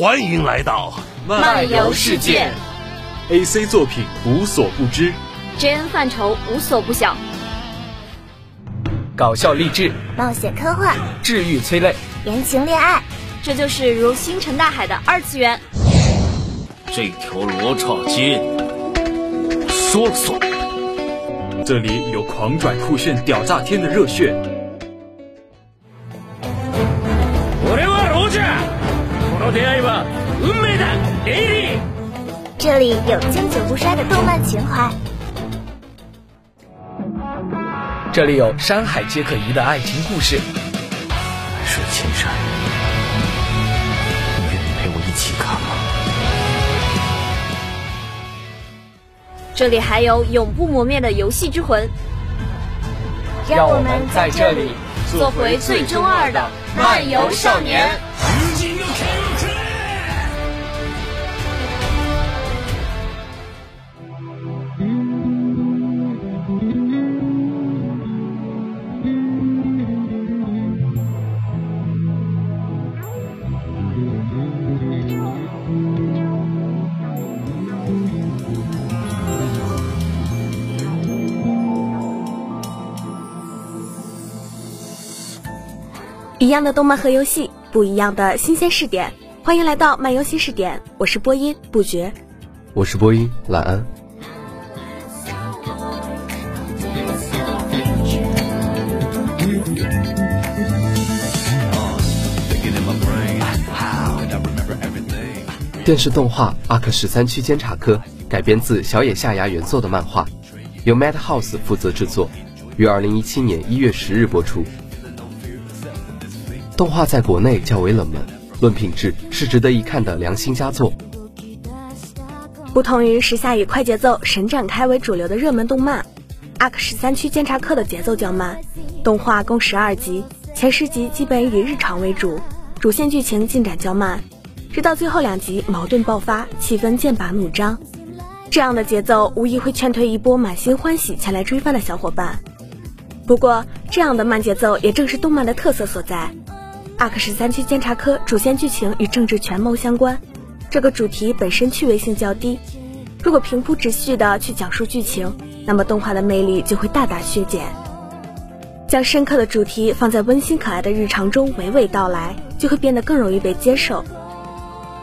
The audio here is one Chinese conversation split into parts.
欢迎来到漫游世界，AC 作品无所不知，JN 范畴无所不晓，搞笑励志，冒险科幻，治愈催泪，言情恋爱，这就是如星辰大海的二次元。这条罗刹街，我说了算。这里有狂拽酷炫、屌炸天的热血。这里有经久不衰的动漫情怀，这里有山海皆可移的爱情故事。海水千山，这里还有永不磨灭的游戏之魂，让我们在这里做回最中二的漫游少年。一样的动漫和游戏，不一样的新鲜试点。欢迎来到漫游新视点，我是播音不绝，我是播音懒安。电视动画《阿克十三区监察科》改编自小野夏芽原作的漫画，由 Madhouse 负责制作，于二零一七年一月十日播出。动画在国内较为冷门，论品质是值得一看的良心佳作。不同于时下以快节奏、神展开为主流的热门动漫，《阿克十三区监察课》的节奏较慢。动画共十二集，前十集基本以日常为主，主线剧情进展较慢，直到最后两集矛盾爆发，气氛剑拔弩张。这样的节奏无疑会劝退一波满心欢喜前来追番的小伙伴。不过，这样的慢节奏也正是动漫的特色所在。阿克十三区监察科主线剧情与政治权谋相关，这个主题本身趣味性较低。如果平铺直叙的去讲述剧情，那么动画的魅力就会大大削减。将深刻的主题放在温馨可爱的日常中娓娓道来，就会变得更容易被接受。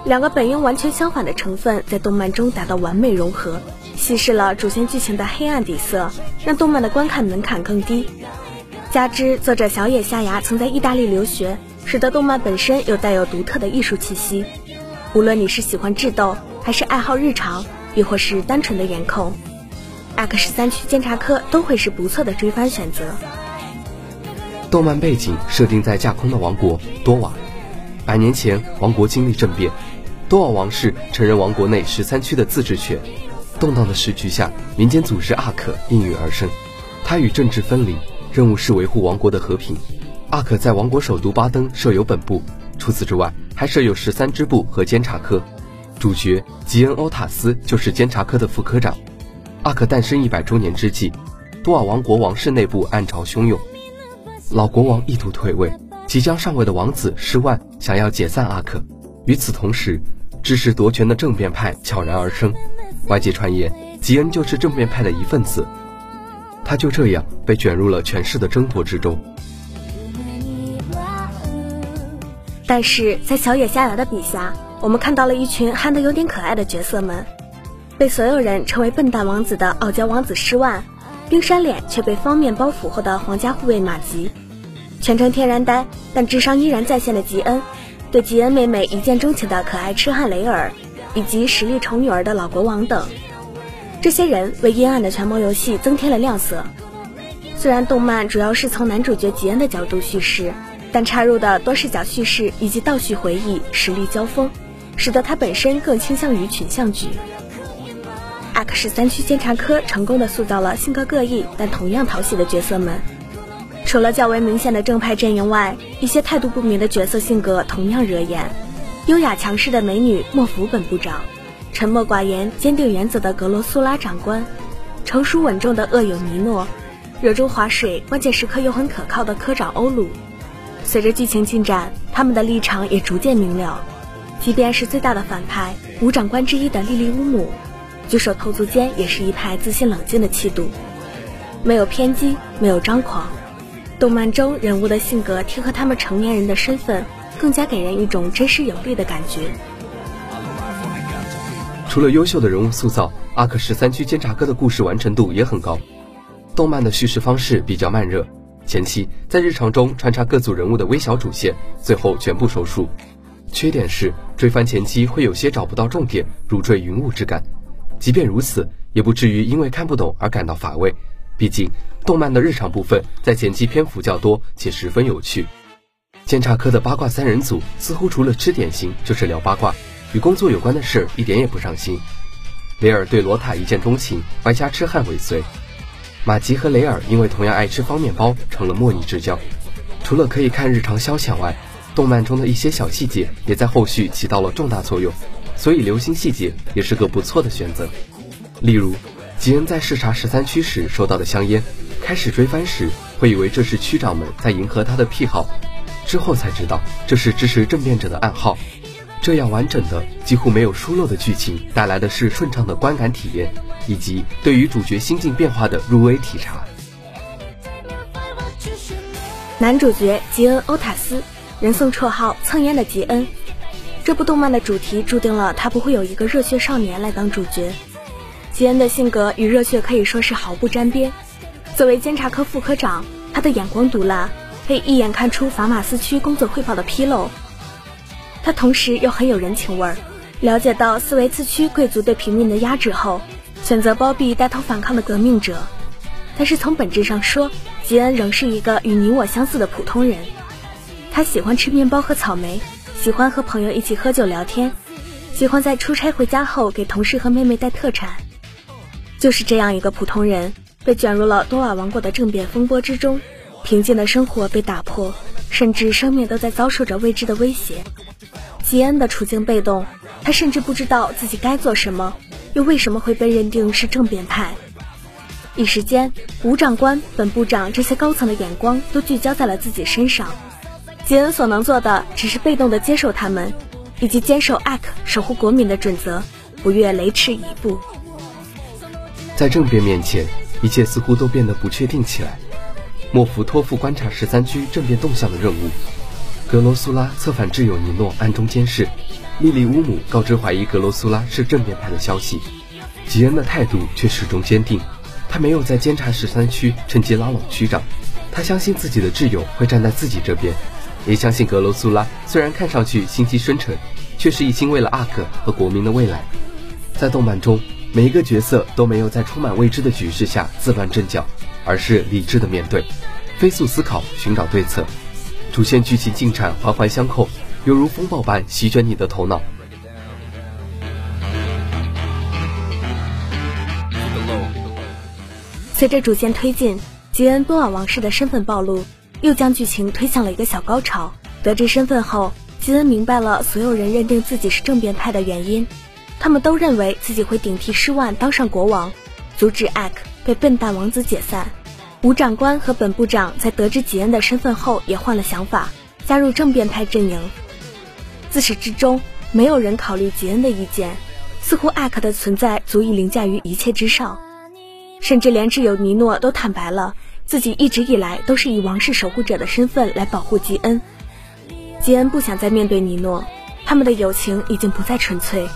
两个本应完全相反的成分在动漫中达到完美融合，稀释了主线剧情的黑暗底色，让动漫的观看门槛更低。加之作者小野夏芽曾在意大利留学。使得动漫本身有带有独特的艺术气息。无论你是喜欢智斗，还是爱好日常，亦或是单纯的颜控，《阿克十三区监察科》都会是不错的追番选择。动漫背景设定在架空的王国多瓦，百年前王国经历政变，多瓦王室承认王国内十三区的自治权。动荡的时局下，民间组织阿克应运而生，他与政治分离，任务是维护王国的和平。阿克在王国首都巴登设有本部，除此之外，还设有十三支部和监察科。主角吉恩·欧塔斯就是监察科的副科长。阿克诞生一百周年之际，多尔王国王室内部暗潮汹涌，老国王意图退位，即将上位的王子施万想要解散阿克。与此同时，支持夺权的政变派悄然而生，外界传言吉恩就是政变派的一份子，他就这样被卷入了权势的争夺之中。但是在小野夏芽的笔下，我们看到了一群憨得有点可爱的角色们，被所有人称为笨蛋王子的傲娇王子施万，冰山脸却被方面包俘获的皇家护卫马吉，全程天然呆但智商依然在线的吉恩，对吉恩妹妹一见钟情的可爱痴汉雷尔，以及实力宠女儿的老国王等，这些人为阴暗的权谋游戏增添了亮色。虽然动漫主要是从男主角吉恩的角度叙事。但插入的多视角叙事以及倒叙回忆实力交锋，使得它本身更倾向于群像剧。X 十三区监察科成功的塑造了性格各异但同样讨喜的角色们。除了较为明显的正派阵营外，一些态度不明的角色性格同样惹眼。优雅强势的美女莫福本部长，沉默寡言坚定原则的格罗苏拉长官，成熟稳重的恶友尼诺，热衷划水，关键时刻又很可靠的科长欧鲁。随着剧情进展，他们的立场也逐渐明了。即便是最大的反派五长官之一的莉莉乌姆，举手投足间也是一派自信冷静的气度，没有偏激，没有张狂。动漫中人物的性格贴合他们成年人的身份，更加给人一种真实有力的感觉。除了优秀的人物塑造，阿克十三区监察哥的故事完成度也很高。动漫的叙事方式比较慢热，前期在日常中穿插各组人物的微小主线，最后全部收束。缺点是追番前期会有些找不到重点，如坠云雾之感。即便如此，也不至于因为看不懂而感到乏味。毕竟，动漫的日常部分在前期篇幅较多且十分有趣。监察科的八卦三人组似乎除了吃点心就是聊八卦。与工作有关的事一点也不上心。雷尔对罗塔一见钟情，外加痴汉尾随。马吉和雷尔因为同样爱吃方便包，成了莫逆之交。除了可以看日常消遣外，动漫中的一些小细节也在后续起到了重大作用，所以留心细节也是个不错的选择。例如，吉恩在视察十三区时收到的香烟，开始追番时会以为这是区长们在迎合他的癖好，之后才知道这是支持政变者的暗号。这样完整的、几乎没有疏漏的剧情，带来的是顺畅的观感体验，以及对于主角心境变化的入微体察。男主角吉恩·欧塔斯，人送绰号“蹭烟”的吉恩。这部动漫的主题注定了他不会有一个热血少年来当主角。吉恩的性格与热血可以说是毫不沾边。作为监察科副科长，他的眼光毒辣，可以一眼看出法马斯区工作汇报的纰漏。他同时又很有人情味儿，了解到斯维茨区贵族对平民的压制后，选择包庇带头反抗的革命者。但是从本质上说，吉恩仍是一个与你我相似的普通人。他喜欢吃面包和草莓，喜欢和朋友一起喝酒聊天，喜欢在出差回家后给同事和妹妹带特产。就是这样一个普通人，被卷入了多瓦王国的政变风波之中，平静的生活被打破，甚至生命都在遭受着未知的威胁。吉恩的处境被动，他甚至不知道自己该做什么，又为什么会被认定是政变派？一时间，吴长官、本部长这些高层的眼光都聚焦在了自己身上。吉恩所能做的，只是被动的接受他们，以及坚守艾克守护国民的准则，不越雷池一步。在政变面前，一切似乎都变得不确定起来。莫夫托付观察十三区政变动向的任务。格罗苏拉策反挚友尼诺暗中监视，莉莉乌姆告知怀疑格罗苏拉是正面派的消息，吉恩的态度却始终坚定，他没有在监察十三区趁机拉拢区长，他相信自己的挚友会站在自己这边，也相信格罗苏拉虽然看上去心机深沉，却是一心为了阿克和国民的未来。在动漫中，每一个角色都没有在充满未知的局势下自乱阵脚，而是理智的面对，飞速思考，寻找对策。主线剧情进展环环相扣，犹如风暴般席卷你的头脑。随着主线推进，吉恩多尔王室的身份暴露，又将剧情推向了一个小高潮。得知身份后，吉恩明白了所有人认定自己是政变派的原因，他们都认为自己会顶替施万当上国王，阻止艾克被笨蛋王子解散。吴长官和本部长在得知吉恩的身份后，也换了想法，加入政变派阵营。自始至终，没有人考虑吉恩的意见，似乎艾克的存在足以凌驾于一切之上。甚至连挚友尼诺都坦白了，自己一直以来都是以王室守护者的身份来保护吉恩。吉恩不想再面对尼诺，他们的友情已经不再纯粹，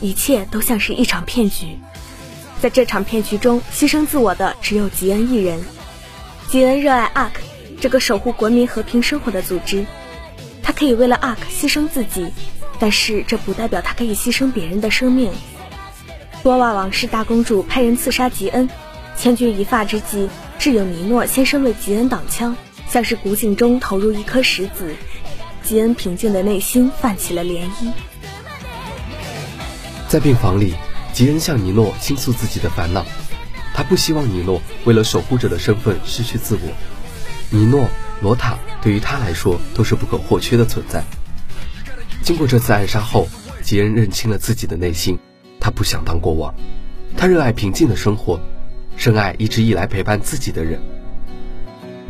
一切都像是一场骗局。在这场骗局中，牺牲自我的只有吉恩一人。吉恩热爱 ARK 这个守护国民和平生活的组织，他可以为了 ARK 牺牲自己，但是这不代表他可以牺牲别人的生命。多瓦王室大公主派人刺杀吉恩，千钧一发之际，挚友尼诺先生为吉恩挡枪，像是古井中投入一颗石子，吉恩平静的内心泛起了涟漪。在病房里，吉恩向尼诺倾诉自己的烦恼。他不希望尼诺为了守护者的身份失去自我。尼诺、罗塔对于他来说都是不可或缺的存在。经过这次暗杀后，吉恩认清了自己的内心，他不想当国王，他热爱平静的生活。深爱一直以来陪伴自己的人。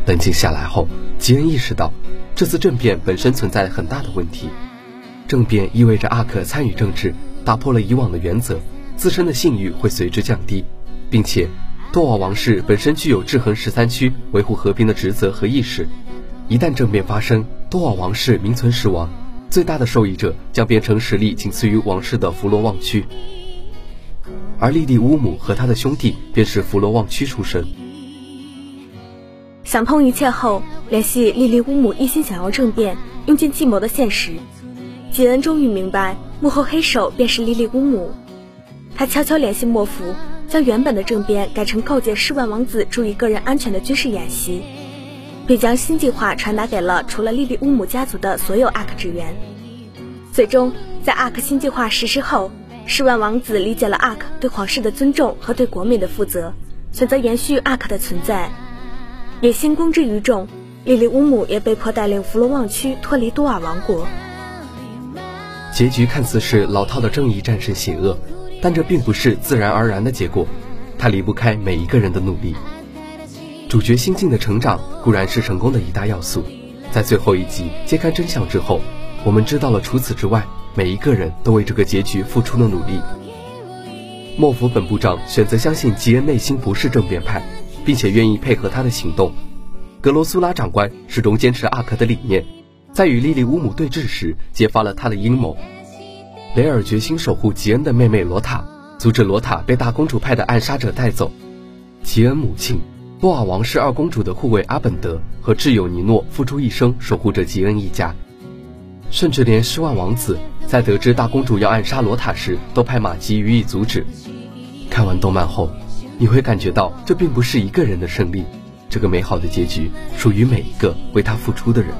冷静下来后，吉恩意识到，这次政变本身存在很大的问题。政变意味着阿克参与政治，打破了以往的原则，自身的信誉会随之降低，并且多瓦王室本身具有制衡十三区、维护和平的职责和意识。一旦政变发生，多瓦王室名存实亡，最大的受益者将变成实力仅次于王室的弗罗旺区。而莉莉乌姆和他的兄弟便是弗罗旺区出身。想通一切后，联系莉莉乌姆一心想要政变、用尽计谋的现实，吉恩终于明白幕后黑手便是莉莉乌姆。他悄悄联系莫福，将原本的政变改成告诫世万王子注意个人安全的军事演习，并将新计划传达给了除了莉莉乌姆家族的所有阿克职员。最终，在阿克新计划实施后，世万王子理解了阿克对皇室的尊重和对国民的负责，选择延续阿克的存在。野心公之于众，莉莉乌姆也被迫带领弗罗旺区脱离多尔王国。结局看似是老套的正义战胜邪恶，但这并不是自然而然的结果，它离不开每一个人的努力。主角心境的成长固然是成功的一大要素，在最后一集揭开真相之后，我们知道了除此之外，每一个人都为这个结局付出了努力。莫福本部长选择相信吉恩内心不是正变派。并且愿意配合他的行动。格罗苏拉长官始终坚持阿克的理念，在与莉莉乌姆对峙时揭发了他的阴谋。雷尔决心守护吉恩的妹妹罗塔，阻止罗塔被大公主派的暗杀者带走。吉恩母亲波尔王室二公主的护卫阿本德和挚友尼诺付出一生守护着吉恩一家，甚至连施万王子在得知大公主要暗杀罗塔时都派马吉予以阻止。看完动漫后。你会感觉到，这并不是一个人的胜利，这个美好的结局属于每一个为他付出的人。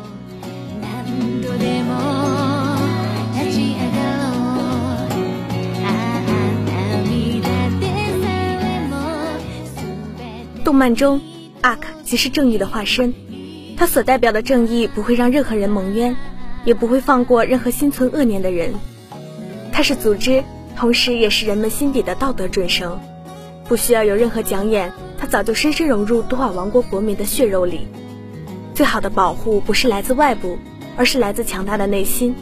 漫中，阿克即是正义的化身，他所代表的正义不会让任何人蒙冤，也不会放过任何心存恶念的人。他是组织，同时也是人们心底的道德准绳。不需要有任何讲演，他早就深深融入多瓦王国国民的血肉里。最好的保护不是来自外部，而是来自强大的内心。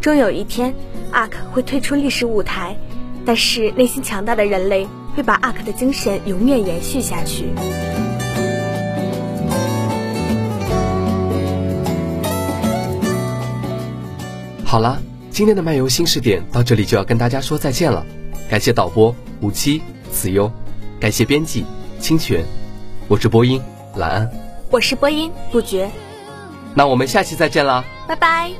终有一天，阿克会退出历史舞台，但是内心强大的人类会把阿克的精神永远延续下去。好了，今天的漫游新视点到这里就要跟大家说再见了，感谢导播五七。子悠，感谢编辑清泉，我是播音蓝安，我是播音不绝，那我们下期再见啦，拜拜。